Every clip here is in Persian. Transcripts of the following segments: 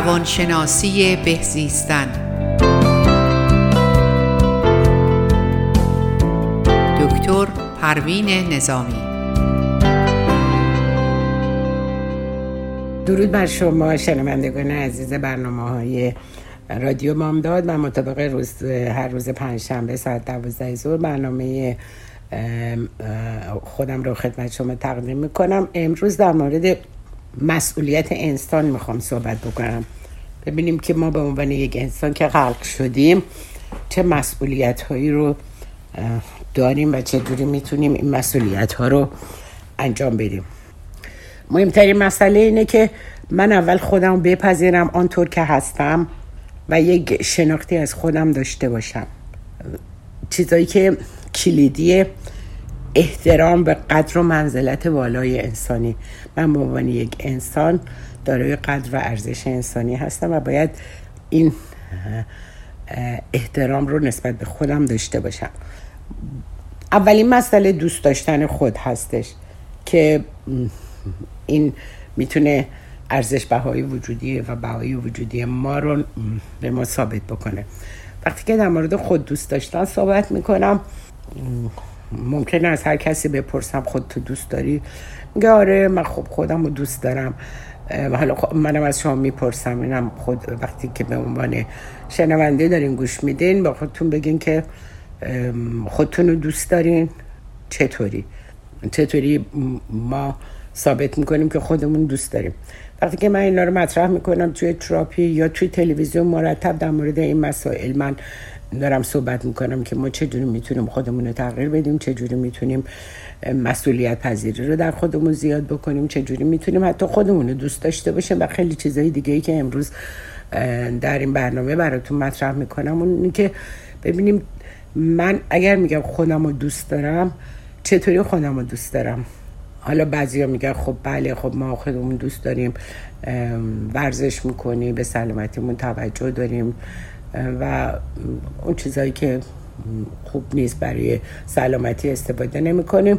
روانشناسی بهزیستن دکتر پروین نظامی. درود بر شما شنوندگان عزیز برنامه های رادیو مامداد و مطابق روز هر روز پنجشنبه ساعت دوازده ظهر برنامه خودم رو خدمت شما تقدیم می‌کنم. امروز در مورد مسئولیت انسان می‌خوام صحبت بکنم. ببینیم که ما به عنوان یک انسان که خلق شدیم چه مسئولیت هایی رو داریم و چجوری می‌تونیم این مسئولیت ها رو انجام بدیم. مهمترین مسئله اینه که من اول خودم بپذیرم آنطور که هستم و یک شناختی از خودم داشته باشم. چیزایی که کلیدی احترام به قدر و منزلت والای انسانی. من به عنوان یک انسان دارای قدر و ارزش انسانی هستم و باید این احترام رو نسبت به خودم داشته باشم. اولین مسئله دوست داشتن خود هستش که این می‌تونه ارزش بهایی وجودی و بهایی وجودی ما رو به ما ثابت بکنه. وقتی که در مورد خود دوست داشتن صحبت می‌کنم ممکنه از هر کسی بپرسم خود تو دوست داری؟ میگه آره من خب خودم رو دوست دارم. حالا خب منم از شما می‌پرسم. اینم خود وقتی که به عنوان شنونده دارین گوش میدین با خودتون بگین که خودتون رو دوست دارین. چطوری؟ چطوری ما ثابت می‌کنیم که خودمون دوست داریم؟ وقتی که من اینا رو مطرح می‌کنم توی تراپی یا توی تلویزیون مرتب در مورد این مسائل من دارم صحبت می‌کنم که ما چجوری می‌تونیم خودمون رو تغییر بدیم چجوری می‌تونیم مسئولیت پذیری رو در خودمون زیاد بکنیم چجوری می‌تونیم حتی خودمون رو دوست داشته باشیم و خیلی چیزهای دیگه ای که امروز در این برنامه براتون مطرح می‌کنم. اون که ببینیم من اگر میگم خودم رو دوست دارم چطوری خودم رو دوست دارم؟ حالا بعضی ها میگن خب بله خب ما خودمون دوست داریم ورزش می‌کنیم به سلامتیمون توجه داریم. و اون چیزهایی که خوب نیست برای سلامتی استفاده نمی کنیم.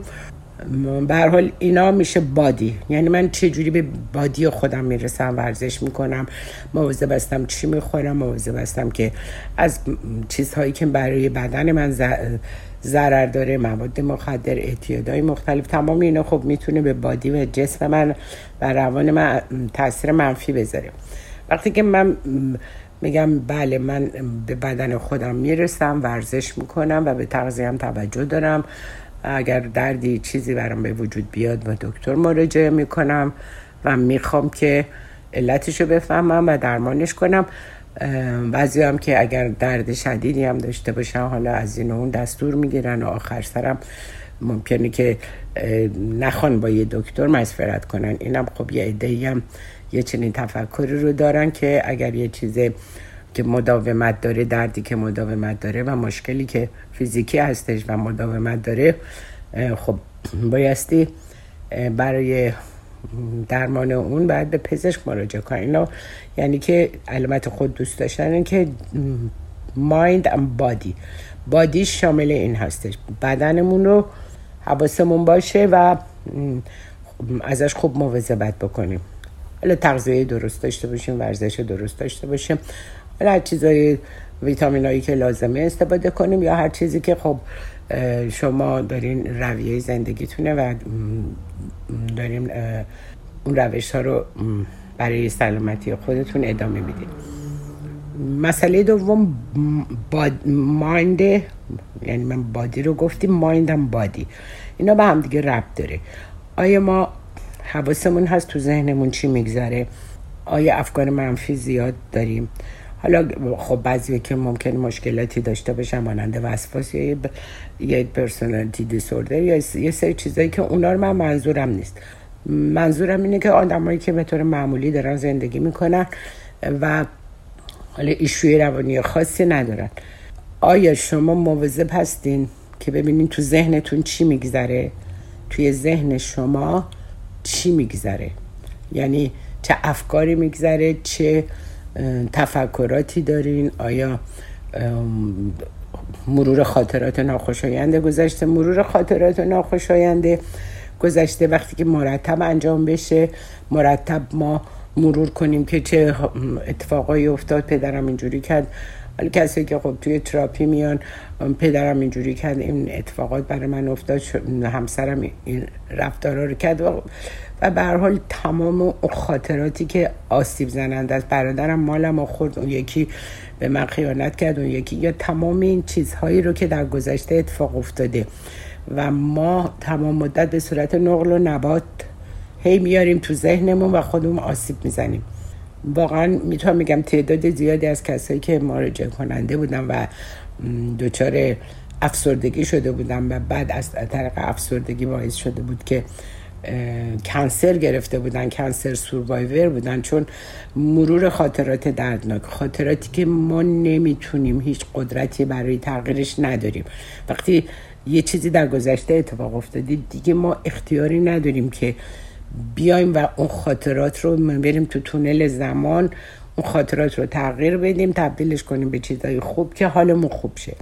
به حال اینا میشه بادی. یعنی من چه جوری به بادی خودم می‌رسم ورزش می‌کنم مواظب بستم چی می‌خورم مواظب بستم که از چیزهایی که برای بدن من ضرر داره مواد مخدر اعتیادهای مختلف تمام اینا خب می‌تونه به بادی و جسم من و روان من تاثیر منفی بذاره. وقتی که من میگم بله من به بدن خودم می‌رسم ورزش می‌کنم و به تغذیم توجه دارم. اگر دردی چیزی برام به وجود بیاد با دکتر مراجعه می‌کنم و می‌خوام که علتش رو بفهمم و درمانش کنم. بعضی هم که اگر درد شدیدی هم داشته باشن حالا از این اون دستور می‌گیرن و آخر سرم ممکنه که نخوان با یه دکتر مسفرت کنن. اینم خب یه عده هم یه چنین تفکری رو دارن که اگر یه چیز که مداومت داره دردی که مداومت داره و مشکلی که فیزیکی هستش و مداومت داره خب بایستی برای درمان اون باید به پزشک مراجعه کنن. یعنی که علامت خود دوست داشتن که مایند ام بادی بادی شامل این هستش. بدنمون رو حواسمون باشه و ازش خوب مواظبت بکنیم. حالا تغذیه درست داشته باشیم ورزش درست داشته باشیم. حالا چیزای ویتامین هایی که لازمه استفاده کنیم یا هر چیزی که خب شما دارین رویه زندگیتونه و داریم اون روش ها رو برای سلامتی خودتون ادامه می‌دید مسئله دوم باد مایند یعنی من بادی رو گفتیم مایندم بادی اینا به هم دیگه ربط داره. آیا ما حواسمون هست تو ذهنمون چی میگذره. آیا افکار منفی زیاد داریم؟ حالا خب بعضی که ممکن مشکلاتی داشته باشن مانند وسواس یا یه پرسونالیتی دیسوردر یا یه سری چیزایی که اونا رو من منظورم نیست. منظورم اینه که آدمایی که به طور معمولی دارن زندگی می‌کنن و حالا ایشوی روانی خاصی ندارن. آیا شما مواظب هستین که ببینین تو ذهنتون چی میگذره؟ توی ذهن شما چی میگذره؟ یعنی چه افکاری میگذره؟ چه تفکراتی دارین؟ آیا مرور خاطرات ناخوشایند گذشته؟ مرور خاطرات ناخوشایند گذشته وقتی که مرتب انجام بشه مرتب ما مرور کنیم که چه اتفاقایی افتاد پدرم اینجوری کرد. ولی کسی که خب توی تراپی میان پدرم اینجوری کرد این اتفاقات برای من افتاد همسرم این رفتارا رو کرد. و به هر حال تمام خاطراتی که آسیب زنند از برادرم مالم و خورد اون یکی به من خیانت کرد اون یکی یا تمام این چیزهایی رو که در گذشته اتفاق افتاده. و ما تمام مدت به صورت نقل و نبات هی میاریم تو ذهنمون و خودمون آسیب می‌زنیم. واقعا می‌تونم میگم تعداد زیادی از کسایی که مراجعه کننده بودن و دچار افسردگی شده بودن و بعد از طریق افسردگی باعث شده بود که کنسر گرفته بودن کنسر سوروایور بودن چون مرور خاطرات دردناک خاطراتی که ما نمی‌تونیم هیچ قدرتی برای تغییرش نداریم. وقتی یه چیزی در گذشته اتفاق افتاده دیگه ما اختیاری نداریم که بیایم و اون خاطرات رو بریم تو تونل زمان اون خاطرات رو تغییر بدیم تبدیلش کنیم به چیزای خوب که حالمون خوب شه.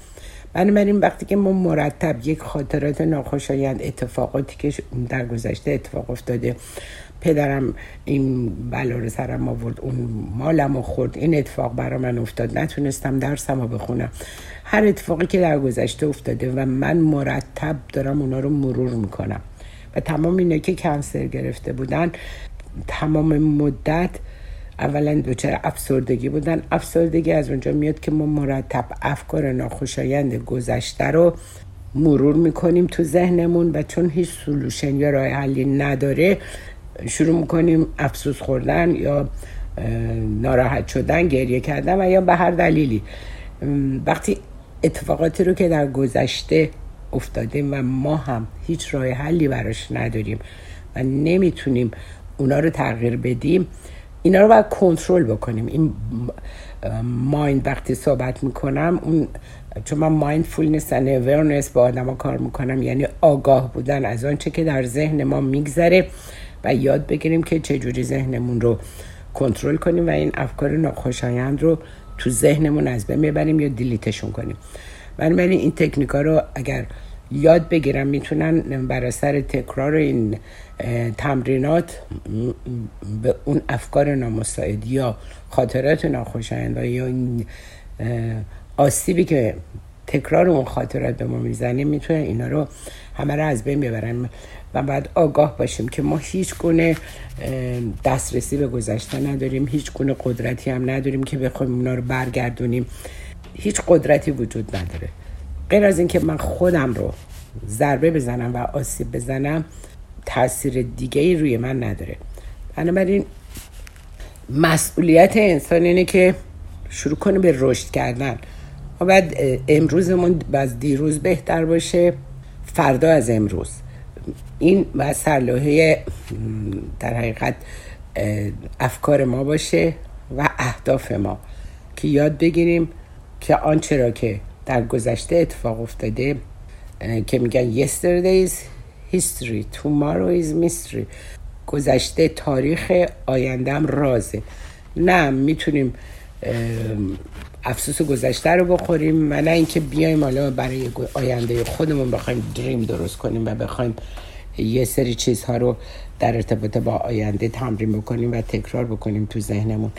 بنابراین وقتی که ما مرتب یک خاطرات ناخوشایند اتفاقاتی که در گذشته اتفاق افتاده پدرم این بلا رو سرم آورد اون مالم و خورد این اتفاق برا من افتاد نتونستم درسم رو بخونم. هر اتفاقی که در گذشته افتاده و من مرتب دارم اونا رو مرور می‌کنم. و تمام اینه که کنسر گرفته بودن تمام مدت اولا دوچه افسردگی بودن. افسردگی از اونجا میاد که ما مرتب افکار ناخوشایند گذشته رو مرور می‌کنیم تو ذهنمون و چون هیچ سلوشن یا راه حلی نداره شروع می‌کنیم افسوس خوردن یا ناراحت شدن گریه کردن و یا به هر دلیلی. وقتی اتفاقاتی رو که در گذشته افتاده و ما هم هیچ راه حلی براش نداریم و نمی‌تونیم اونا رو تغییر بدیم اینا رو باید کنترل بکنیم. این مایند وقتی صحبت می‌کنم اون چون من مایندفولنس و اورنس با آدما کار می‌کنم یعنی آگاه بودن از آنچه که در ذهن ما میگذره و یاد بگیریم که چجوری ذهنمون رو کنترل کنیم و این افکار ناخوشایند رو تو ذهنمون از بین می‌بریم یا دیلیتشون کنیم. بنابراین این تکنیکا رو اگر یاد بگیرم می‌تونن بر اثر تکرار این تمرینات به اون افکار نامساعد یا خاطرات ناخوشایند یا این آسیبی که تکرار اون خاطرات به ما می‌زنیم می‌تونن اینا رو همه رو از بین ببرن. و بعد آگاه باشیم که ما هیچ گونه دسترسی به گذشته نداریم هیچ گونه قدرتی هم نداریم که بخوایم اونا رو برگردونیم. هیچ قدرتی وجود نداره. غیر از اینکه من خودم رو ضربه بزنم و آسیب بزنم تاثیر دیگه ای روی من نداره. بنابراین مسئولیت انسان اینه که شروع کنه به رشد کردن. و بعد امروزمون از دیروز بهتر باشه فردا از امروز. این و سرلوحه در حقیقت افکار ما باشه و اهداف ما. که یاد بگیریم که آنچه را که در گذشته اتفاق افتاده که میگن yesterday is history tomorrow is mystery. گذشته تاریخ آیندهم رازه. نه می‌تونیم افسوس گذشته رو بخوریم و نه اینکه بیایم حالا برای آینده خودمون بخوایم دریم درست کنیم و بخوایم یه سری چیزها رو در ارتباط با آینده تمرین بکنیم و تکرار بکنیم تو ذهنمون.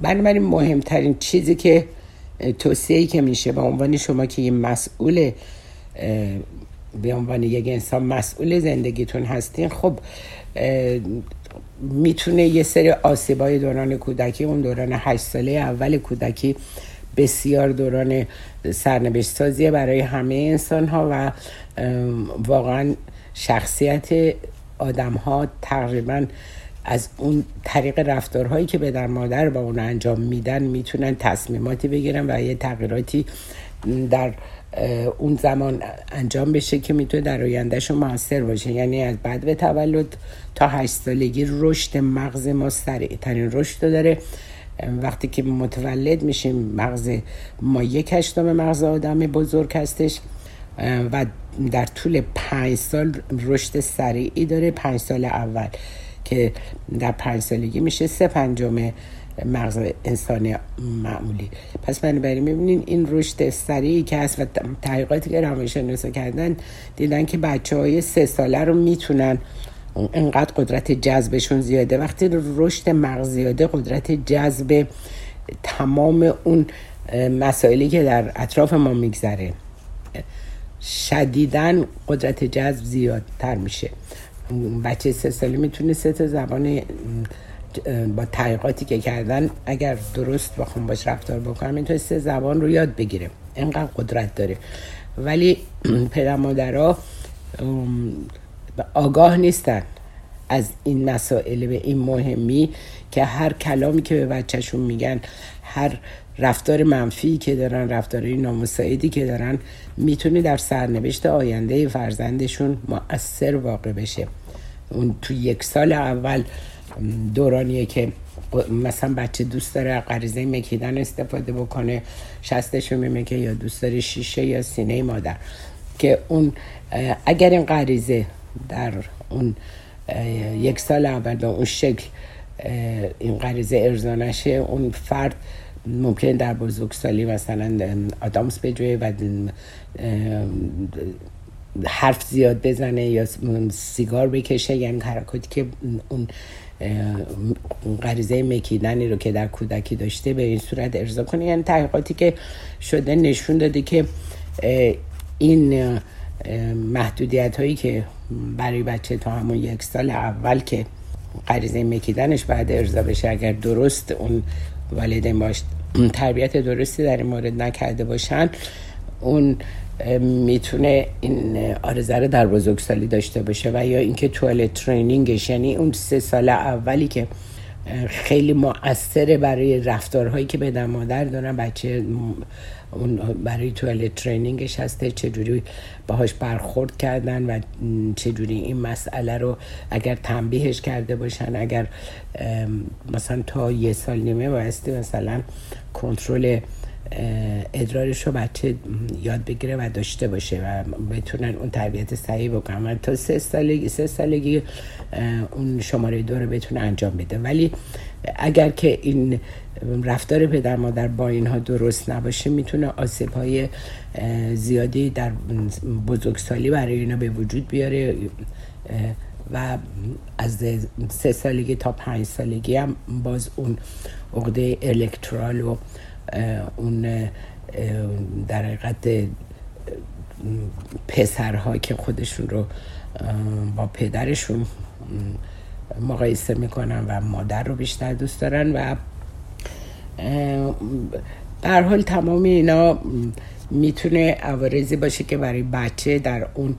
بنابراین مهمترین چیزی که توصیه‌ای که میشه به عنوان شما که یه مسئول به عنوان یک انسان مسئول زندگیتون هستین خب می‌تونه یه سری آسیبای دوران کودکی اون دوران هشت ساله اول کودکی بسیار دوران سرنوشت سازیه برای همه انسان ها و واقعا شخصیت آدم ها تقریبا از اون طریق رفتارهایی که به در مادر با اون انجام میدن می‌تونن تصمیماتی بگیرن و یه تغییراتی در اون زمان انجام بشه که می‌تونه در آیندهشون موثر باشه. یعنی از بعد به تولد تا هشت سالگی رشد مغز ما ترین رشد داره. وقتی که متولد میشیم مغز ما یک هشتم مغز آدم بزرگ هستش و در طول پنج سال رشد سریعی داره پنج سال اول. که در پنج سالگی میشه سه پنجم مغز انسان معمولی. پس بنابراین می‌بینین این رشد سریعی که هست و تحقیقاتی که روانشناسا کردن دیدن که بچه های سه ساله رو می‌تونن انقدر قدرت جذبشون زیاده. وقتی رشد مغز زیاده قدرت جذب تمام اون مسائلی که در اطراف ما میگذره شدیدن قدرت جذب زیادتر میشه. بچه سه ساله می‌تونه سه تا زبان با تحقیقاتی که کردن اگر درست بخوام باش رفتار بکنم می‌تونه سه زبان رو یاد بگیره. اینقدر قدرت داره. ولی پدر مادرها آگاه نیستن. از این مسائل به این مهمی که هر کلامی که به بچهشون میگن هر رفتار منفی که دارن رفتاری نامساعدی که دارن می‌تونه در سرنوشت آینده فرزندشون مؤثر واقع بشه. اون تو یک سال اول دورانیه که مثلا بچه دوست داره غریزه مکیدن استفاده بکنه شستش میمکه یا دوست داره شیشه یا سینه مادر. که اون اگر این غریزه در اون یک سال اول به اون شکل این غریزه ارضا نشه اون فرد ممکن در بزرگسالی مثلا آدامس بجوه و حرف زیاد بزنه یا سیگار بکشه یعنی حرکاتی که اون غریزه مکیدنی رو که در کودکی داشته به این صورت ارضا کنه. یعنی تحقیقاتی که شده نشون داده که این محدودیت هایی که برای بچه تا همون یک سال اول که غریزه مکیدنش بعد ارضا بشه اگر درست اون والدین باش تربیت درستی در این مورد نکرده باشن اون می‌تونه این آرزه رو در بزرگسالی داشته باشه و یا اینکه توالت ترینینگش یعنی اون سه سال اولی که خیلی مؤثره برای رفتارهایی که به مادر دارن بچه اون برای توالت ترینینگش هسته چجوری باهاش برخورد کردن و چجوری این مسئله رو اگر تنبیهش کرده باشن اگر مثلا تا یه سال نیمه بایستی مثلا کنترل ادرارش رو بچه یاد بگیره و داشته باشه و بتونن اون تربیت صحیح بکنن. تا سه سالگی سه سالگی اون شماره دو رو بتونه انجام بده. ولی اگر که این رفتار پدر مادر با اینها درست نباشه می‌تونه آسیب های زیادی در بزرگسالی برای اینا به وجود بیاره. و از سه سالگی تا پنج سالگی هم باز اون عقده الکترال و اون در حقیقت پسرها که خودشون رو با پدرشون مقایسه می‌کنن و مادر رو بیشتر دوست دارن و در حال تمام اینا می‌تونه عوارضی باشه که برای بچه در اون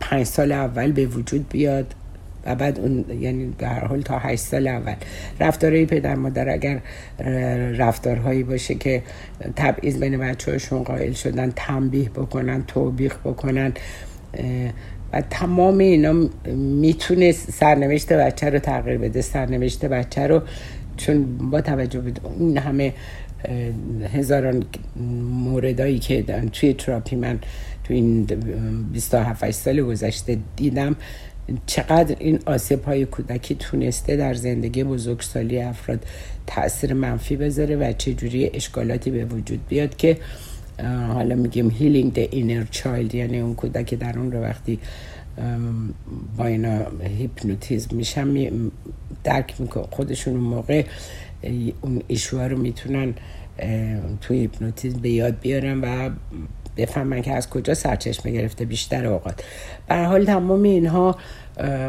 پنج سال اول به وجود بیاد. و بعد اون یعنی در حال تا هشت سال اول. رفتارهای پدر مادر اگر رفتارهایی باشه که تبعیض بین بچه هاشون قائل شدن تنبیه بکنن توبیخ بکنن و تمام اینا می‌تونه سرنوشت بچه رو تغییر بده. سرنوشت بچه رو چون با توجه به این همه هزاران موردایی که توی تراپی من تو این 27 سال گذشته دیدم چقدر این آسیب های کودکی تونسته در زندگی بزرگسالی افراد تاثیر منفی بذاره و چه جوری اشکالاتی به وجود بیاد که حالا میگیم healing the inner child یعنی اون کودک درون رو وقتی با اینا هیپنوتیزم میشن درک می‌کنه. خودشون اون موقع اون issue ها رو می‌تونن توی هیپنوتیزم به یاد بیارن و بفهمن که از کجا سرچشمه گرفته بیشتر اوقات. به هر حال تمام اینها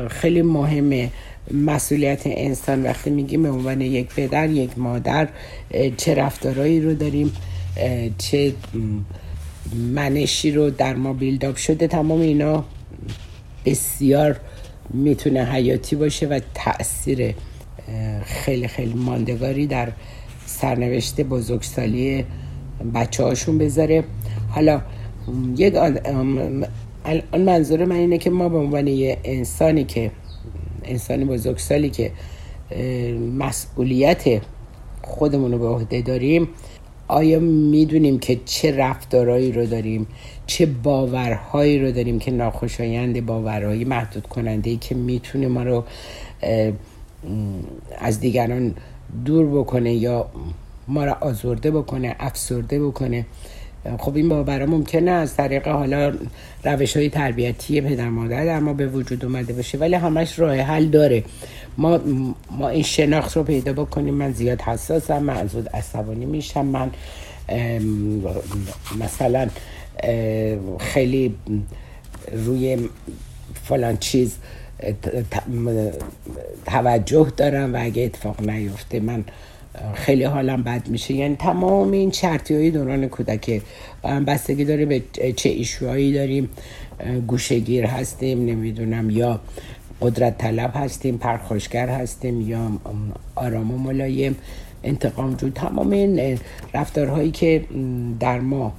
خیلی مهمه. مسئولیت انسان وقتی میگیم به عنوان یک پدر یک مادر چه رفتارهایی رو داریم چه منشی رو در ما بیلداپ شده تمام اینا بسیار می‌تونه حیاتی باشه و تاثیر خیلی خیلی ماندگاری در سرنوشت بزرگسالی بچه هاشون بذاره. حالا یک الان منظور من اینه که ما به عنوان یه انسانی که انسانی بزرگسالی که مسئولیت خودمون رو به عهده داریم آیا می‌دونیم که چه رفتارهایی رو داریم چه باورهایی رو داریم که ناخوشایند باورهایی محدود کننده که می‌تونه ما رو از دیگران دور بکنه یا ما رو آزرده بکنه افسرده بکنه؟ خب این باورا ممکنه از طریق حالا روش های تربیتی پدر مادر در ما به وجود اومده باشه ولی همش راه حل داره. ما ما این شناخت رو پیدا بکنیم. من زیاد حساسم من زود عصبانی میشم. من مثلا خیلی روی فلان چیز توجه دارم و اگه اتفاق نیفته من خیلی حالم بد میشه. یعنی تمام این چرتی های دوران کودکی. بستگی داره به چه ایشوهایی داریم گوشگیر هستیم نمی‌دونم یا قدرت طلب هستیم پرخوشگر هستیم یا آرام و ملایم انتقام جو تمام این رفتارهایی که در ما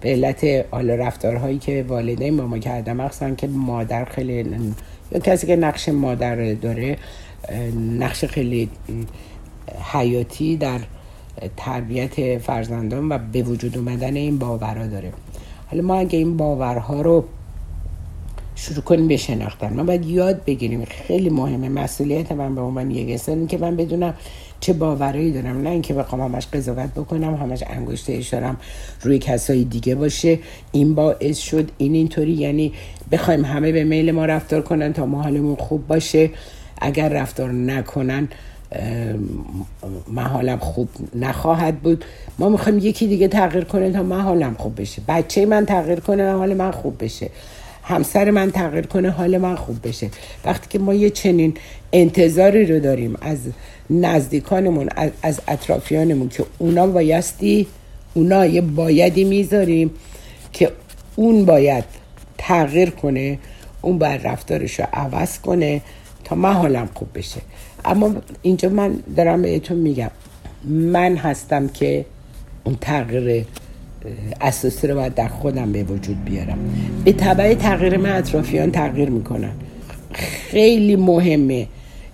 به علت حالا رفتارهایی که والدین با ما کردن مخصوصا که مادر خیلی یا کسی که نقش مادر داره نقش خیلی حیاتی در تربیت فرزندان و به وجود اومدن این باورها داره. حالا ما اگه این باورها رو شروع کنیم به شناختن ما باید یاد بگیریم خیلی مهمه مسئولیت من به عنوان یک انسان که من بدونم چه باورایی دارم نه اینکه بخوام همش قضاوت بکنم همش انگشت اشارم روی کسای دیگه باشه. این باعث شد این اینطوری یعنی بخوایم همه به میل ما رفتار کنن تا ما حالمون خوب باشه. اگر رفتار نکنن محالم خوب نخواهد بود. ما می‌خوایم یکی دیگه تغییر کنه تا محالم خوب بشه. بچه من تغییر کنه حال من خوب بشه. همسر من تغییر کنه حال من خوب بشه. وقتی که ما یه چنین انتظاری رو داریم از نزدیکانمون از اطرافیانمون که اونا بایستی اونا یه بایدی می‌ذاریم که اون باید تغییر کنه اون باید رفتارش رو عوض کنه تا من حالم خوب بشه. اما اینجا من دارم بهتون میگم. من هستم که اون تغییر اساسی رو باید در خودم به وجود بیارم. به طبع تغییر من اطرافیان تغییر می‌کنن. خیلی مهمه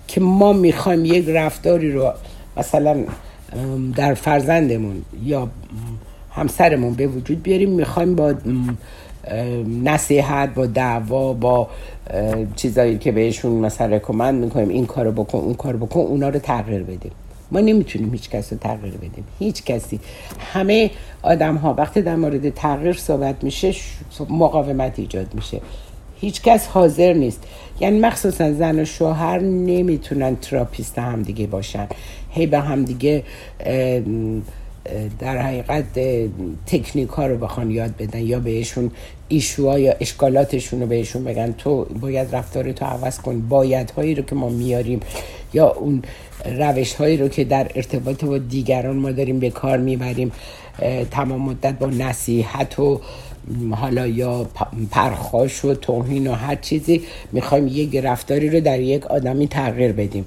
که ما می‌خوایم یک رفتاری رو مثلا در فرزندمون یا همسرمون به وجود بیاریم. می‌خوایم با نصیحت با دعوا با چیزایی که بهشون مثلا رکومند می‌کنیم این کارو بکن اون کارو بکن اونا رو تغییر بدیم. ما نمی‌تونیم هیچ کس رو تغییر بدیم. هیچ کسی. همه آدم ها وقتی در مورد تغییر صحبت میشه مقاومت ایجاد میشه. هیچ کس حاضر نیست. یعنی مخصوصا زن و شوهر نمی‌تونن تراپیست همدیگه باشن. هی به همدیگه در حقیقت تکنیک ها رو بخوان یاد بدن یا بهشون ایشوها یا اشکالاتشون رو بهشون بگن. تو باید رفتار تو عوض کن. باید هایی رو که ما میاریم یا اون روش هایی رو که در ارتباط با دیگران ما داریم به کار می‌بریم تمام مدت با نصیحت و حالا یا پرخاش و توهین و هر چیزی می‌خوایم یک رفتاری رو در یک آدمی تغییر بدیم.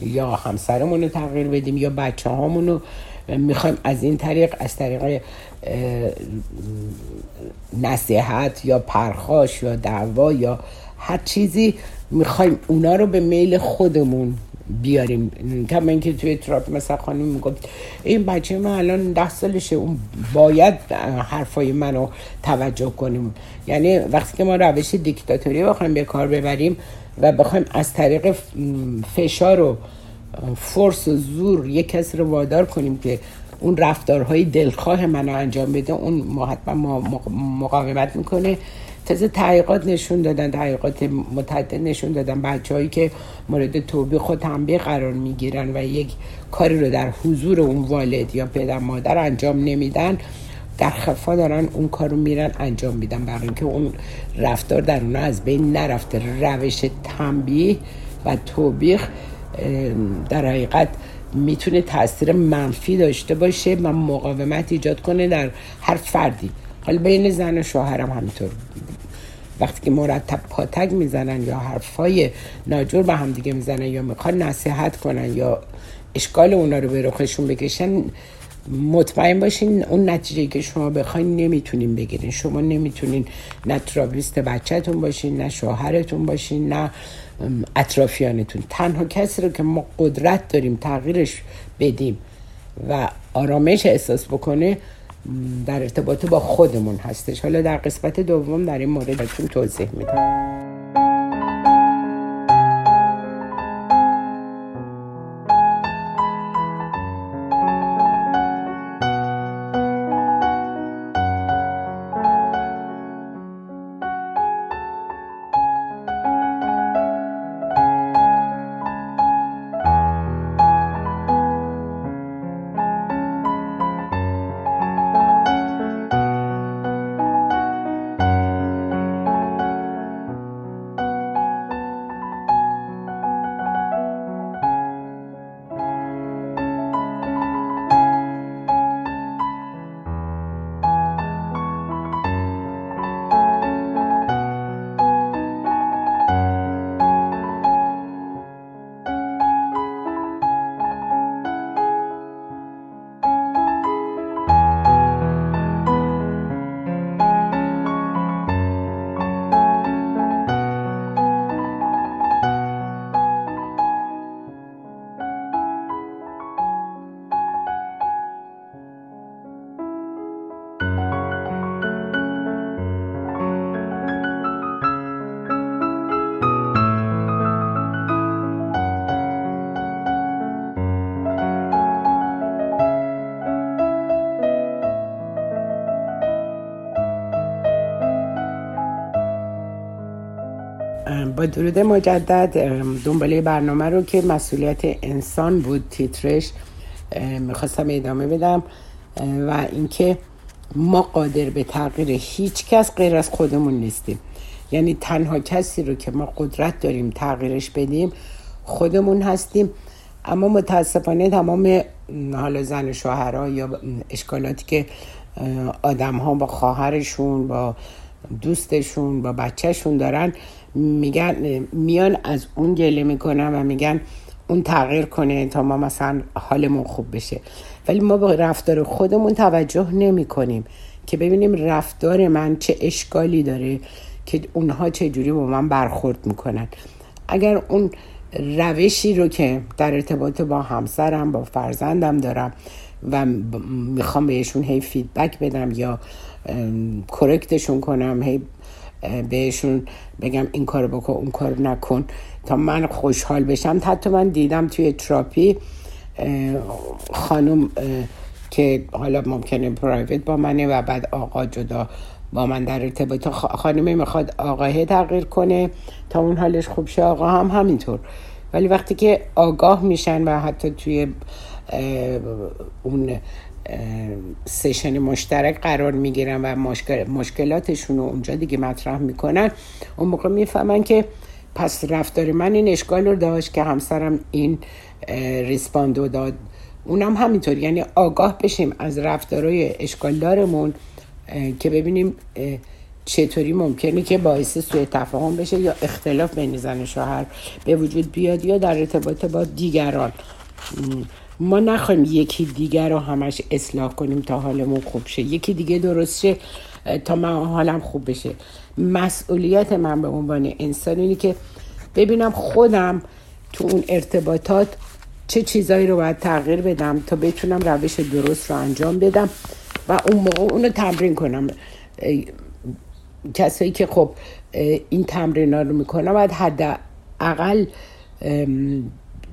یا همسرمون رو تغییر بدیم یا بچه هامون رو می‌خوایم از این طریق از طریق نصیحت یا پرخاش یا دعوا یا هر چیزی می‌خوایم اونا رو به میل خودمون بیاریم. کما اینکه توی تراپ مثلا خانم می‌گفت این بچه من الان ده سالشه اون باید حرفای منو توجه کنیم. یعنی وقتی که ما روش دیکتاتوری بخوایم به کار ببریم و بخوایم از طریق فشار و فرس و زور یک کسی رو وادار کنیم که اون رفتارهای دلخواه منو انجام بده اون حتما مقاومت می‌کنه. تازه تحقیقات نشون دادن تحقیقات متعدد نشون دادن. بچه که مورد توبیخ خود تنبیه قرار می‌گیرن و یک کاری رو در حضور اون والد یا پدر مادر انجام نمیدن در خفا دارن اون کار رو میرن انجام میدن. برای اینکه اون رفتار در اون از بین نرفته. روش تنبیه و توبیخ در حقیقت می‌تونه تاثیر منفی داشته باشه و مقاومت ایجاد کنه در هر فردی. حالا بین زن و شوهرم همینطور. وقتی که مرتب پاتک می‌زنن یا حرفای ناجور به هم دیگه می‌زنن یا می‌خوان نصیحت کنن یا اشکال اونا رو به رخشون بکشن مطمئن باشین اون نتیجه که شما بخواین نمی‌تونین بگیرین. شما نمی‌تونین نه ترابیست بچهتون باشین نه شوهرتون باشین نه اطرافیانتون. تنها کسی رو که ما قدرت داریم تغییرش بدیم و آرامش احساس بکنه در ارتباط با خودمون هستش. حالا در قسمت دوم در این مورد توضیح میدم. با درود مجدد دنباله برنامه رو که مسئولیت انسان بود تیترش می‌خواستم ادامه بدم. و اینکه ما قادر به تغییر هیچ کس غیر از خودمون نیستیم. یعنی تنها کسی رو که ما قدرت داریم تغییرش بدیم خودمون هستیم. اما متاسفانه تمام حالا زن شوهرها یا اشکالاتی که آدم ها با خواهرشون با دوستشون با بچهشون دارن میگن میان از اون گله می‌کنن و میگن اون تغییر کنه تا ما مثلا حالمون خوب بشه. ولی ما به رفتار خودمون توجه نمی کنیم که ببینیم رفتار من چه اشکالی داره که اونها چه جوری با من برخورد می‌کنن. اگر اون روشی رو که در ارتباط با همسرم با فرزندم دارم و می‌خوام بهشون هی فیدبک بدم یا کرکتشون کنم هی بهشون بگم این کار بکن اون کار نکن. تا من خوشحال بشم. حتی من دیدم توی تراپی خانم که حالا ممکنه پرایوت با منه و بعد آقا جدا با من در ارتباط خانمه می‌خواد آقاه تغییر کنه. تا اون حالش خوب شه آقا هم همینطور. ولی وقتی که آگاه میشن و حتی توی اون سشن مشترک قرار می‌گیرن و مشکلاتشون رو اونجا دیگه مطرح می‌کنن. اون موقع می‌فهمن که پس رفتار من این اشکال رو داشت که همسرم این ریسپاندو داد. اونم همینطور. یعنی آگاه بشیم از رفتارهای اشکالدارمون که ببینیم چطوری ممکنه که باعث سوء تفاهم بشه یا اختلاف بین زن شوهر به وجود بیاد یا در ارتباط با دیگران. ما نخواهیم یکی دیگر رو همش اصلاح کنیم تا حالمون خوب شه. یکی دیگه درست شه تا من حالم خوب بشه. مسئولیت من به عنوان انسان اینه که ببینم خودم تو اون ارتباطات چه چیزایی رو باید تغییر بدم تا بتونم روش درست رو انجام بدم و اون موقع اونو تمرین کنم. کسایی که خب این تمرین ها رو می‌کنم باید حداقل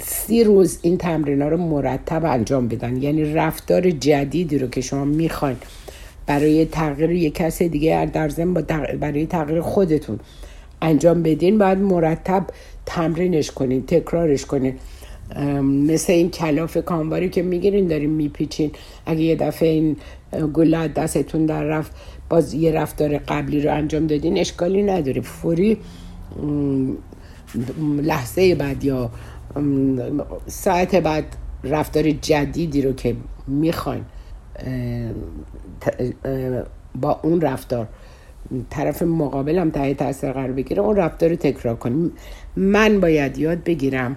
سی روز این تمرین ها رو مرتب انجام بدن. یعنی رفتار جدیدی رو که شما می‌خواین برای تغییر یک کس دیگه در ضمن برای تغییر خودتون انجام بدین باید مرتب تمرینش کنین تکرارش کنین. مثل این کلاف کامباری که می‌گیرین دارین میپیچین. اگه یه دفعه این گله دستتون در رفت باز یه رفتار قبلی رو انجام دادین اشکالی نداره. فوری لحظه بعد یا ساعت بعد رفتار جدیدی رو که می‌خواین با اون رفتار طرف مقابلم تحت تاثیر قرار بگیره اون رفتار رو تکرار کنیم من باید یاد بگیرم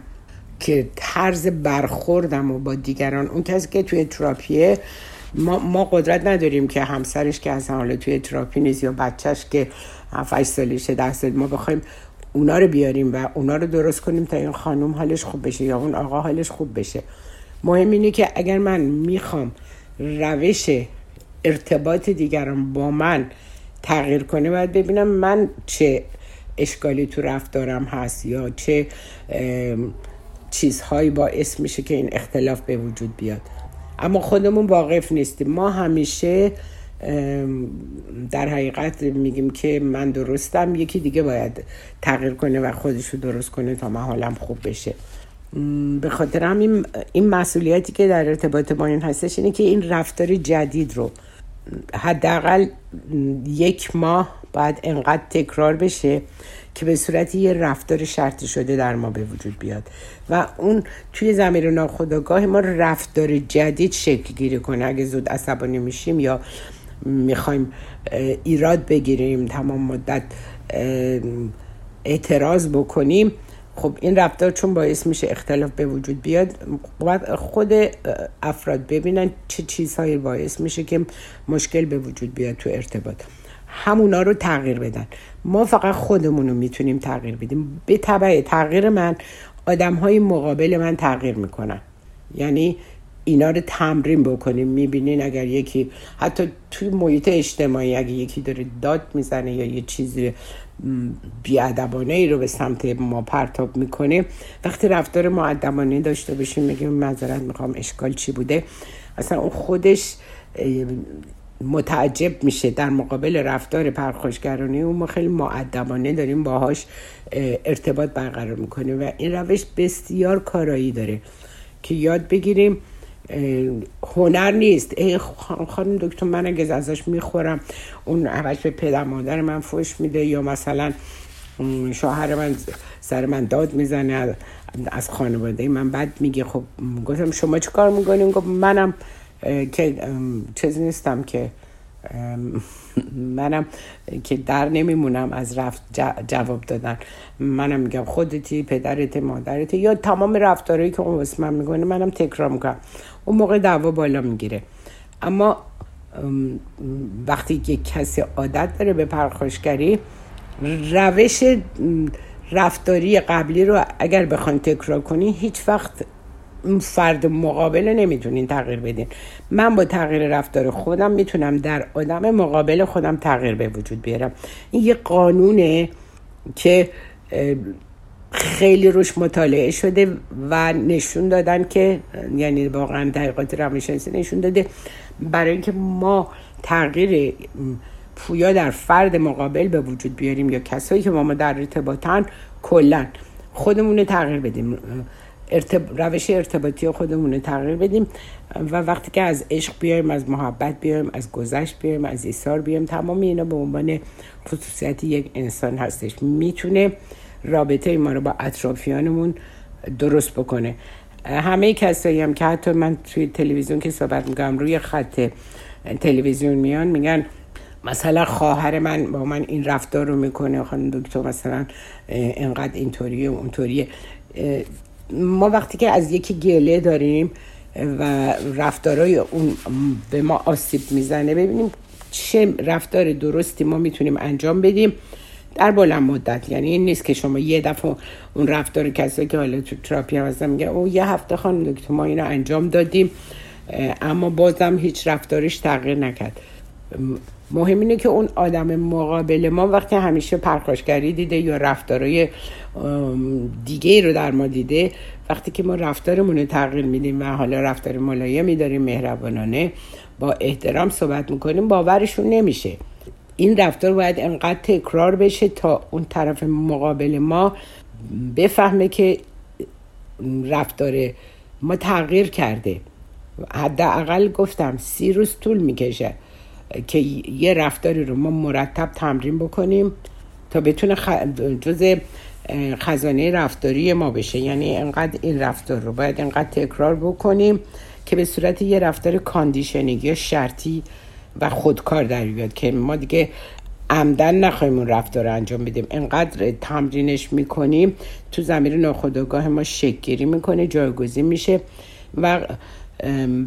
که طرز برخوردم و با دیگران اون کسی که توی تراپیه ما, ما قدرت نداریم که همسرش که اصلا حالا توی تراپی نیست یا بچهش که 7 سالشه ده سال ما بخوایم اونا رو بیاریم و اونا رو درست کنیم تا این خانم حالش خوب بشه یا اون آقا حالش خوب بشه. مهم اینه که اگر من می‌خوام روش ارتباط دیگران با من تغییر کنه باید ببینم من چه اشکالی تو رفتارم هست یا چه چیزهایی باعث میشه که این اختلاف به وجود بیاد. اما خودمون واقف نیستیم. ما همیشه در حقیقت میگیم که من درستم یکی دیگه باید تغییر کنه و خودش رو درست کنه تا من حالم خوب بشه. به خاطر هم این, مسئولیتی که در ارتباط با این هستش اینه که این رفتار جدید رو حداقل یک ماه باید انقدر تکرار بشه که به صورت یه رفتار شرطی شده در ما به وجود بیاد. و اون توی زمین ناخودآگاه ما رفتار جدید شکل گیری کنه. اگه زود عصبانی میشیم یا می‌خوایم ایراد بگیریم تمام مدت اعتراض بکنیم. خب این رفتار چون باعث میشه اختلاف به وجود بیاد باید خود افراد ببینن چه چیزهایی باعث میشه که مشکل به وجود بیاد تو ارتباط. همونا رو تغییر بدن. ما فقط خودمون رو می‌تونیم تغییر بدیم. به طبع تغییر من آدم های مقابل من تغییر می‌کنن. یعنی اینا رو تمرین بکنیم. می‌بینین اگر یکی حتی توی محیط اجتماعی اگر یکی داره داد می‌زنه یا یه چیزی بیادبانه ای رو به سمت ما پرتاب می‌کنه وقتی رفتار معدبانه داشته باشیم میگیم معذرت می‌خوام اشکال چی بوده؟ اصلا اون خودش متعجب میشه. در مقابل رفتار پرخوشگرانه اون ما خیلی معدبانه داریم باهاش ارتباط برقرار می‌کنیم و این روش بسیار کارایی داره که یاد بگیریم هنر نیست. ای خانم دکتر من اگه ازش می‌خورم اون اولش به پدر مادر من فوش میده یا مثلا شوهر من سر من داد می‌زنه از خانواده من بد میگه. خب گفتم شما چه کار می‌کنیم گفت منم که چیز نیستم که منم که در نمیمونم از رفت جواب دادن. منم میگم خودتی پدرت مادرت یا تمام رفتارهایی که اون واسه من می‌کنه منم تکرار می‌کنم. اون موقع دعوا بالا می‌گیره. اما وقتی که کسی عادت داره به پرخاشگری روش رفتاری قبلی رو اگر بخواین تکرار کنی هیچ وقت فرد مقابل نمی‌تونین تغییر بدین. من با تغییر رفتار خودم می‌تونم در آدم مقابل خودم تغییر به وجود بیارم. این یه قانونه که خیلی روش مطالعه شده و نشون دادن که یعنی واقعا تحقیقات روانشناسی نشون داده برای اینکه ما تغییر پویا در فرد مقابل به وجود بیاریم یا کسایی که ما در ارتباطن کلا خودمون تغییر بدیم. روش ارتباطی خودمون تغییر بدیم و وقتی که از عشق بیایم از محبت بیایم از گذشت بیایم از ایثار بیایم تمام اینا به عنوان خصوصیت یک انسان هستش. می‌تونه رابطه ما رو با اطرافیانمون درست بکنه. همه کسایی هم که حتی من توی تلویزیون که صحبت می‌کنم روی خط تلویزیون میان میگن مثلا خواهر من با من این رفتار رو می‌کنه. خانم دکتر مثلا اینقدر اینطوریه اونطوریه. ما وقتی که از یکی گله داریم و رفتارای اون به ما آسیب می‌زنه ببینیم چه رفتار درستی ما می‌تونیم انجام بدیم در بلند مدت. یعنی این نیست که شما یه دفعه اون رفتار کسی که حالا تو تراپی هم هستم میگه او یه هفته خانم دکتر ما اینو انجام دادیم. اما بازم هیچ رفتارش تغییر نکرد. مهم اینه که اون آدم مقابل ما وقتی همیشه پرخاشگری دیده یا رفتارهای دیگه رو در ما دیده وقتی که ما رفتارمون رو تغییر میدیم و حالا رفتار ملایمی داریم مهربانانه با احترام صحبت می‌کنیم باورشون نمیشه. این رفتار باید انقدر تکرار بشه تا اون طرف مقابل ما بفهمه که رفتار ما تغییر کرده. حداقل گفتم سی روز طول می‌کشه که یه رفتاری رو ما مرتب تمرین بکنیم تا بتونه خ... جز خزانه رفتاری ما بشه. یعنی انقدر این رفتار رو باید انقدر تکرار بکنیم که به صورت یه رفتار conditioning یا شرطی و خودکار در بیاد که ما دیگه عمداً نخواهیم اون رفتار رو انجام بدیم. انقدر تمرینش می‌کنیم تو ذهن ناخودآگاه ما شکل‌گیری می‌کنه جایگزین میشه و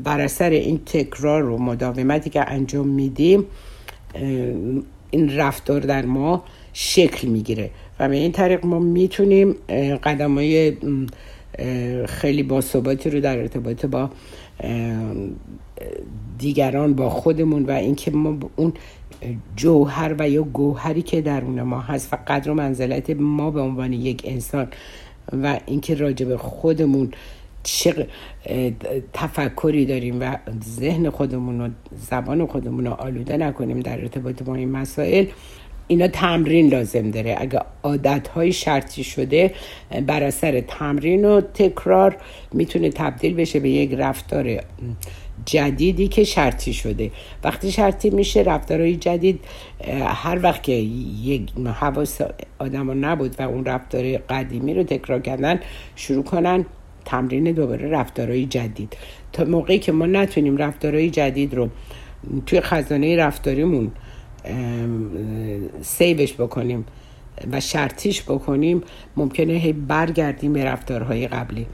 بر اثر این تکرار و مداومتی که انجام میدیم این رفتار در ما شکل می‌گیره. و به این طریق ما می‌تونیم قدم های خیلی باثباتی رو در ارتباط با دیگران با خودمون و اینکه ما اون جوهر و یا گوهری که درون ما هست و قدر و منزلت ما به عنوان یک انسان و اینکه راجع به خودمون چه تفکری داریم و ذهن خودمون و زبان خودمون رو آلوده نکنیم در ارتباط با این مسائل. اینا تمرین لازم داره. اگه عادت های شرطی شده بر اثر تمرین و تکرار می‌تونه تبدیل بشه به یک رفتار جدیدی که شرطی شده. وقتی شرطی میشه رفتارهای جدید هر وقت که یک حواس آدم نبود و اون رفتار قدیمی رو تکرار کردن شروع کنن تمرین دوباره رفتارهای جدید. تا موقعی که ما نتونیم رفتارهای جدید رو توی خزانه رفتاریمون سیوش بکنیم و شرطیش بکنیم ممکنه هی برگردیم به رفتارهای قبلی.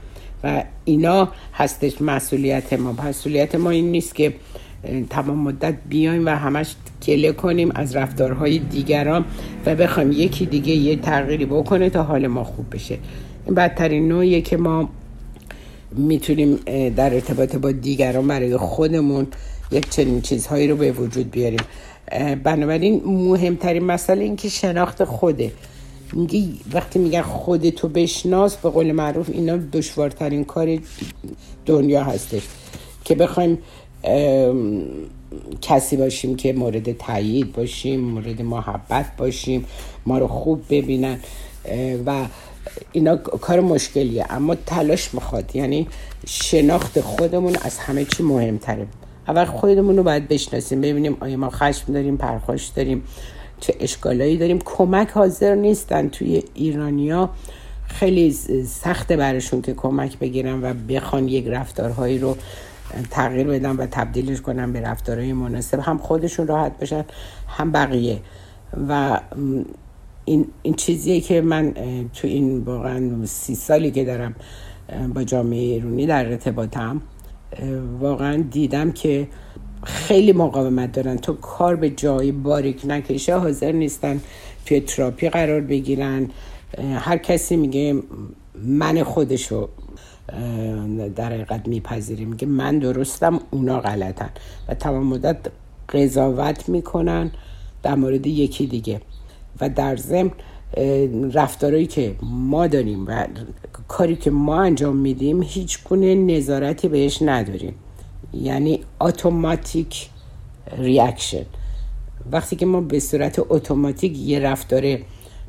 و اینا هستش مسئولیت ما. مسئولیت ما این نیست که تمام مدت بیایم و همش گله کنیم از رفتارهای دیگران و بخوایم یکی دیگه یه تغییری بکنه تا حال ما خوب بشه. این بدترین نوعیه که ما می‌تونیم در ارتباط با دیگران برای خودمون یک چنین چیزهایی رو به وجود بیاریم. بنابراین مهمترین مسئله این که شناخت خوده. میگه وقتی میگن خودتو بشناس به قول معروف اینا دشوارترین کار دنیا هستش که بخوایم کسی باشیم که مورد تایید باشیم مورد محبت باشیم ما رو خوب ببینن و اینا کار مشکلیه. اما تلاش می‌خواد. یعنی شناخت خودمون از همه چی مهمتره. اول خودمون رو باید بشناسیم ببینیم آیا ما خشم داریم پرخاش داریم چه اشکالایی داریم. کمک حاضر نیستن توی ایرانیا. خیلی سخته براشون که کمک بگیرن و بخوان یک رفتارهایی رو تغییر بدن و تبدیلش کنن به رفتارهای مناسب. هم خودشون راحت بشن هم بقیه. و این, این چیزیه که من تو این واقعا سی سالی که دارم با جامعه ایرونی در ارتباطم واقعا دیدم که خیلی مقاومت دارن. تو کار به جایی باریک نکشه حاضر نیستن توی تراپی قرار بگیرن. هر کسی میگه من خودشو در حقیقت میپذیریم میگه من درستم اونا غلطن. و تمام مدت قضاوت می‌کنن در مورد یکی دیگه. و در ضمن رفتارهایی که ما داریم و کاری که ما انجام میدیم هیچ گونه نظارتی بهش نداریم. یعنی اتوماتیک reaction وقتی که ما به صورت اتوماتیک یه رفتار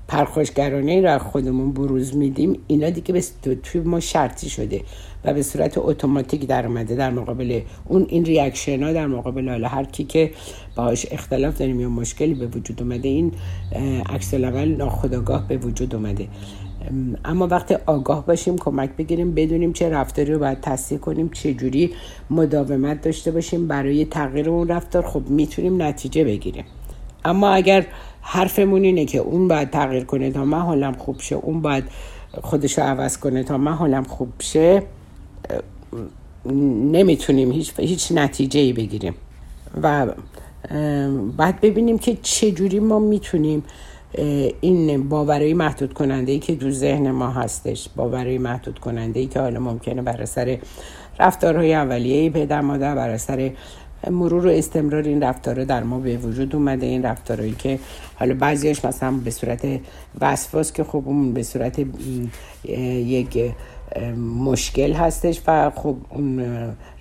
پرخاشگرانه را خودمون بروز میدیم اینا دیگه به توی ما شرطی شده و به صورت اتوماتیک در اومده در مقابل اون این reaction ها در مقابل حالا هر کی که باهاش اختلاف داریم یا مشکلی به وجود اومده این عکس العمل ناخودآگاه به وجود اومده. اما وقتی آگاه باشیم کمک بگیریم بدونیم چه رفتاری رو باید تصدیق کنیم چه جوری مداومت داشته باشیم برای تغییر اون رفتار خب می‌تونیم نتیجه بگیریم. اما اگر حرفمون اینه که اون باید تغییر کنه تا من حالم خوب شه اون باید خودشو عوض کنه تا من حالم خوب شه نمی‌تونیم هیچ, هیچ نتیجه ای بگیریم. و بعد ببینیم که چجوری ما می‌تونیم این باورهای محدود کننده ای که دو ذهن ما هستش باورهای محدود کننده ای که حالا ممکنه بر اثر رفتارهای اولیه پدر مادر بر اثر مرور و استمرار این رفتارها در ما به وجود اومده. این رفتارهایی که حالا بعضیش مثلا به صورت وسواس که خب اون به صورت یک مشکل هستش و خب اون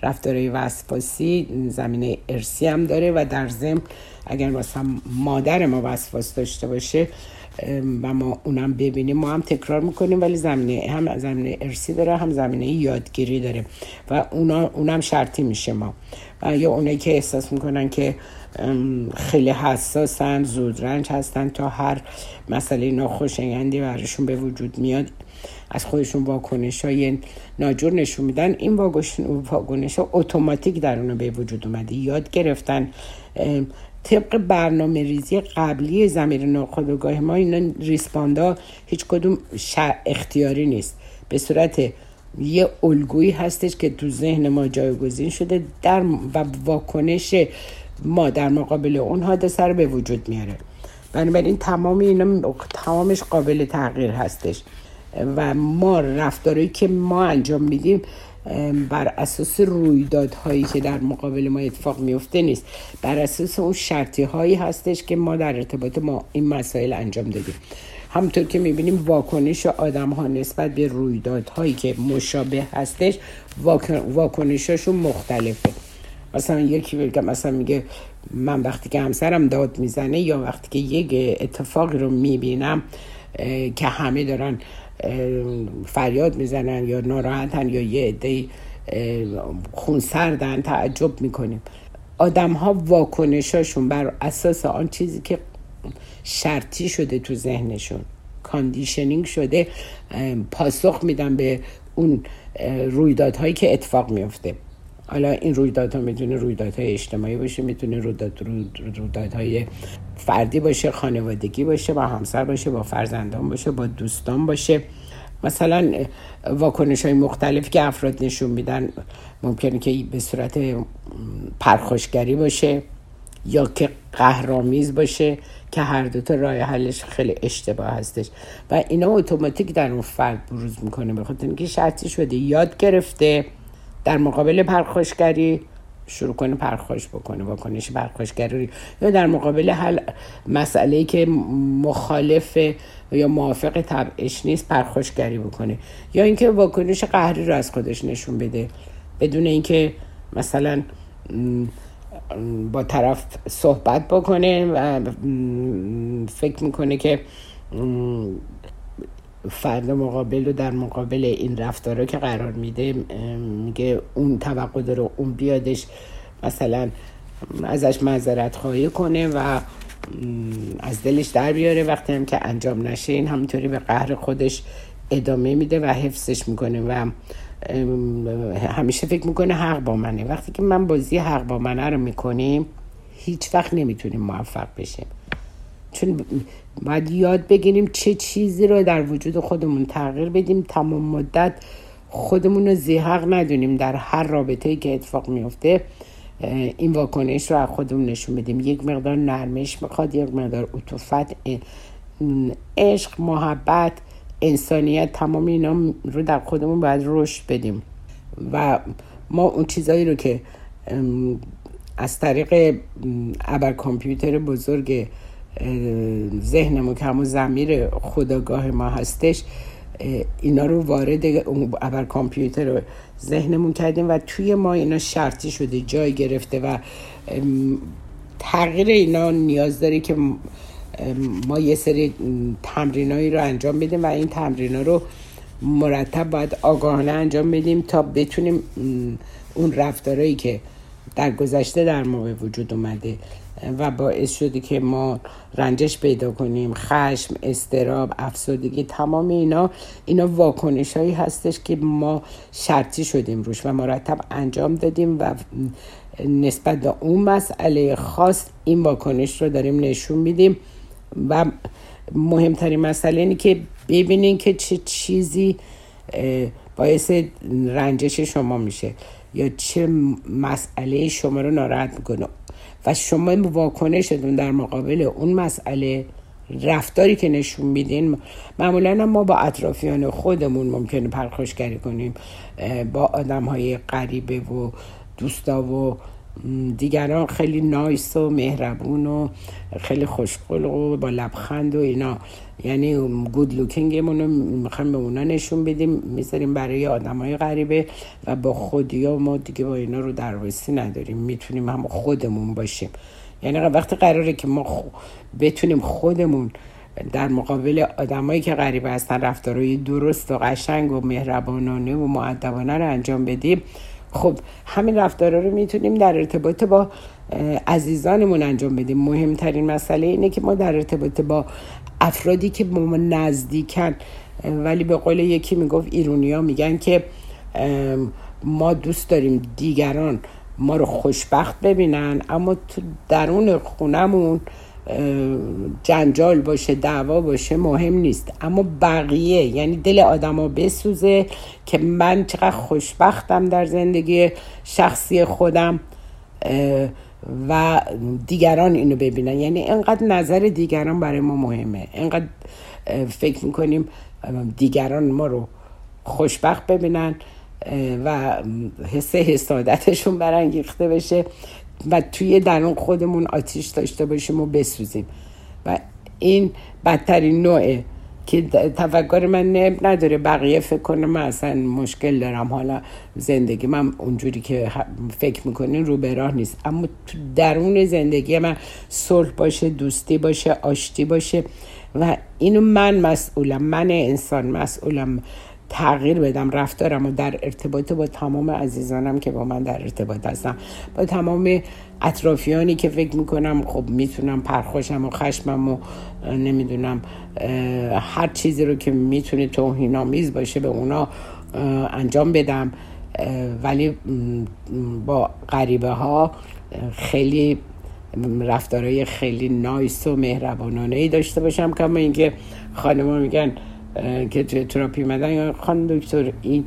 رفتارهای وسواسی زمینه ارسی هم داره و در ضمن اگر مثلا مادر ما وسواس داشته باشه و ما اونم ببینیم ما هم تکرار می‌کنیم ولی زمینه هم زمینه ارسی داره هم زمینه یادگیری داره و اونا اونم شرطی میشه ما. یا اونایی که احساس می‌کنن که خیلی حساسن زودرنج هستن تا هر مسئله ناخوشایندی براشون به وجود میاد از خودشون واکنش های ناجور نشون میدن. این واکنش ها اتوماتیک در اونو به وجود اومده. یاد گرفتن طبق برنامه ریزی قبلی زمیر ناخودآگاه ما اینا ریسپاندا هیچ کدوم اختیاری نیست. به صورت یه الگویی هستش که تو ذهن ما جایگزین شده در و واکنش ما در مقابل اون حادثه رو به وجود میاره. بنابراین تمام اینا تمامش قابل تغییر هستش. و ما رفتارهایی که ما انجام میدیم بر اساس رویدادهایی که در مقابل ما اتفاق میفته نیست. بر اساس اون شرطی هایی هستش که ما در ارتباط ما این مسائل انجام دادیم. همونطور که می‌بینیم واکنش آدم ها نسبت به رویدادهایی که مشابه هستش واکنشاشون مختلفه. مثلا یکی بگم مثلا میگه من وقتی که همسرم داد می‌زنه یا وقتی که یک اتفاقی رو می‌بینم که همه دارن فریاد می‌زنن یا ناراحتن یا یه عده خونسردن تعجب می‌کنیم. آدم ها واکنشاشون بر اساس آن چیزی که شرطی شده تو ذهنشون. conditioning شده پاسخ میدن به اون رویدادهایی که اتفاق میفته حالا این رویدادها می‌تونه رویدادهای اجتماعی باشه می‌تونه رویدادهای فردی باشه خانوادگی باشه با همسر باشه با فرزندان باشه با دوستان باشه. مثلا واکنش های مختلفی که افراد نشون میدن ممکنه که به صورت پرخوشگری باشه یا که قهرامیز باشه که هر دوتا راه حلش خیلی اشتباه هستش. و اینا اتوماتیک در اون فرد بروز می‌کنه. بخاطر اینکه شرطی شده یاد گرفته در مقابل پرخوشگری شروع کنه پرخوش بکنه واکنش پرخوشگری یا در مقابل حل مسئله که مخالف یا موافق طبعش نیست پرخوشگری بکنه. یا اینکه واکنش قهری رو از خودش نشون بده. بدون اینکه مثلا با طرف صحبت بکنه و فکر می‌کنه که فرد مقابل رو در مقابل این رفتارا که قرار میده میگه اون توقع داره اون بیادش مثلا ازش معذرت خواهی کنه و از دلش در بیاره. وقتی هم که انجام نشه این همینطوری به قهر خودش ادامه میده و حفظش می‌کنه و همیشه فکر می‌کنه حق با منه. وقتی که من بازی حق با منه رو می‌کنیم هیچ وقت نمی‌تونیم موفق بشیم. چون باید یاد بگیریم چه چیزی رو در وجود خودمون تغییر بدیم. تمام مدت خودمون رو زیحق ندونیم. در هر رابطه که اتفاق میفته این واکنش رو از خودمون نشون بدیم. یک مقدار نرمش می‌خواد یک مقدار عطوفت عشق محبت انسانیت تمام اینا رو در خودمون باید رشد بدیم. و ما اون چیزایی رو که از طریق ابر کامپیوتر بزرگ ذهنمون که همون زمیر خداگاه ما هستش اینا رو وارد ابر کامپیوتر ذهنمون کردیم و توی ما اینا شرطی شده جای گرفته و تغییر اینا نیاز داره که ما یه سری تمرینایی رو انجام بدیم و این تمرین رو مرتب باید آگاهانه انجام بدیم تا بتونیم اون رفتارهایی که در گذشته در ما به وجود اومده و باعث شده که ما رنجش پیدا کنیم خشم استراب افسردگی تمام اینا اینا واکنش هایی هستش که ما شرطی شدیم روش و مرتب انجام دادیم و نسبت به اون مسئله خاص این واکنش رو داریم نشون میدیم. و مهمترین مسئله اینه که ببینین که چه چیزی باعث رنجش شما میشه یا چه مسئله شما رو ناراحت می‌کنه. و شما واکنشتون در مقابل اون مسئله رفتاری که نشون میدین معمولا ما با اطرافیان خودمون ممکنه پرخاشگری کنیم. با آدم های غریبه و دوستا و دیگران خیلی نایس و مهربون و خیلی خوشقلق و با لبخند و اینا. یعنی گود لوکینگمون رو می‌خوایم به اونا نشون بدیم. می‌ذاریم برای آدم های غریبه و با خودی ها ما دیگه با اینا رو درواسی نداریم. می‌تونیم هم خودمون باشیم. یعنی وقتی قراره که ما بتونیم خودمون در مقابل آدمایی که غریبه هستن رفتارهای درست و قشنگ و مهربانانه و معدبانه رو انجام بدیم خب همین رفتارا رو می‌تونیم در ارتباط با عزیزانمون انجام بدیم. مهمترین مسئله اینه که ما در ارتباط با افرادی که با ما نزدیکن ولی به قول یکی می‌گفت ایرونیا میگن که ما دوست داریم دیگران ما رو خوشبخت ببینن اما تو درون خونمون جنجال باشه دعوا باشه مهم نیست. اما بقیه یعنی دل آدما بسوزه که من چقدر خوشبختم در زندگی شخصی خودم و دیگران اینو ببینن. یعنی اینقدر نظر دیگران برای ما مهمه. اینقدر فکر می‌کنیم دیگران ما رو خوشبخت ببینن و حس حسادتشون برانگیخته بشه. و توی درون خودمون آتیش داشته باشیم و بسوزیم. و این بدترین نوعه که تفکر من نداره بقیه فکر کنه من اصلا مشکل دارم. حالا زندگی من اونجوری که فکر می‌کنین رو به راه نیست. اما تو درون زندگی من صلح باشه دوستی باشه آشتی باشه و اینو من مسئولم. من انسان مسئولم. تغییر بدم رفتارم و در ارتباط با تمام عزیزانم که با من در ارتباط هستم با تمام اطرافیانی که فکر می‌کنم خب می‌تونم پرخوشم و خشمم و نمی‌دونم هر چیزی رو که می‌تونه توهینآمیز باشه به اونا انجام بدم. ولی با غریبه ها خیلی رفتارهای خیلی نایس و مهربانانه ای داشته باشم. کما اینکه خانما میگن که توی تراپی مدن یا خان دکتر این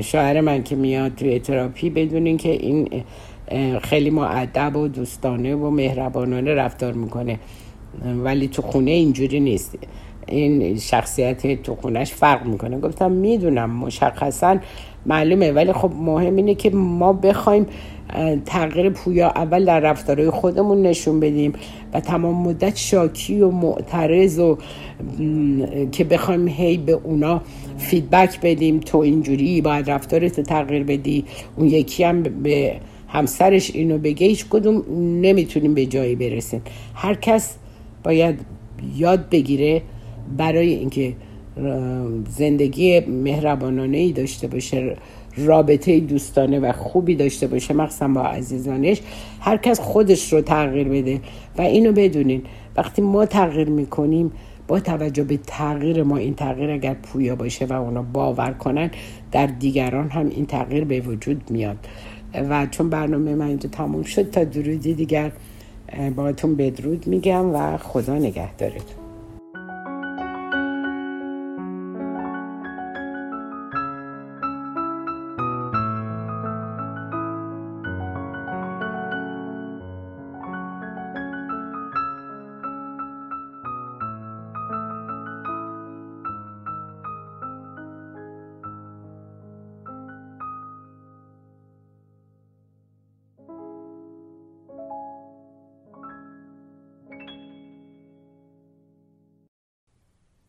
شاعر من که میاد توی تراپی بدونین که این خیلی معدب و دوستانه و مهربانانه رفتار می‌کنه. ولی تو خونه اینجوری نیست. این شخصیت تو خونش فرق می‌کنه. گفتم می‌دونم مشخصا معلومه. ولی خب مهم اینه که ما بخوایم تغییر پویا اول در رفتارهای خودمون نشون بدیم و تمام مدت شاکی و معترض و که بخوایم هی به اونا فیدبک بدیم تو اینجوری باید رفتارت تغییر بدی اون یکی هم به همسرش اینو بگه هیچ کدوم نمی‌تونیم به جایی برسیم. هر کس باید یاد بگیره برای اینکه زندگی مهربانانه ای داشته باشه رابطه دوستانه و خوبی داشته باشه مخصوصا با عزیزانش هر کس خودش رو تغییر بده. و اینو بدونین وقتی ما تغییر می‌کنیم با توجه به تغییر ما این تغییر اگر پویا باشه و اونا باور کنن در دیگران هم این تغییر به وجود میاد. و چون برنامه من اینجا تموم شد تا درودی دیگر باهاتون بدرود میگم و خدا نگهدارتون.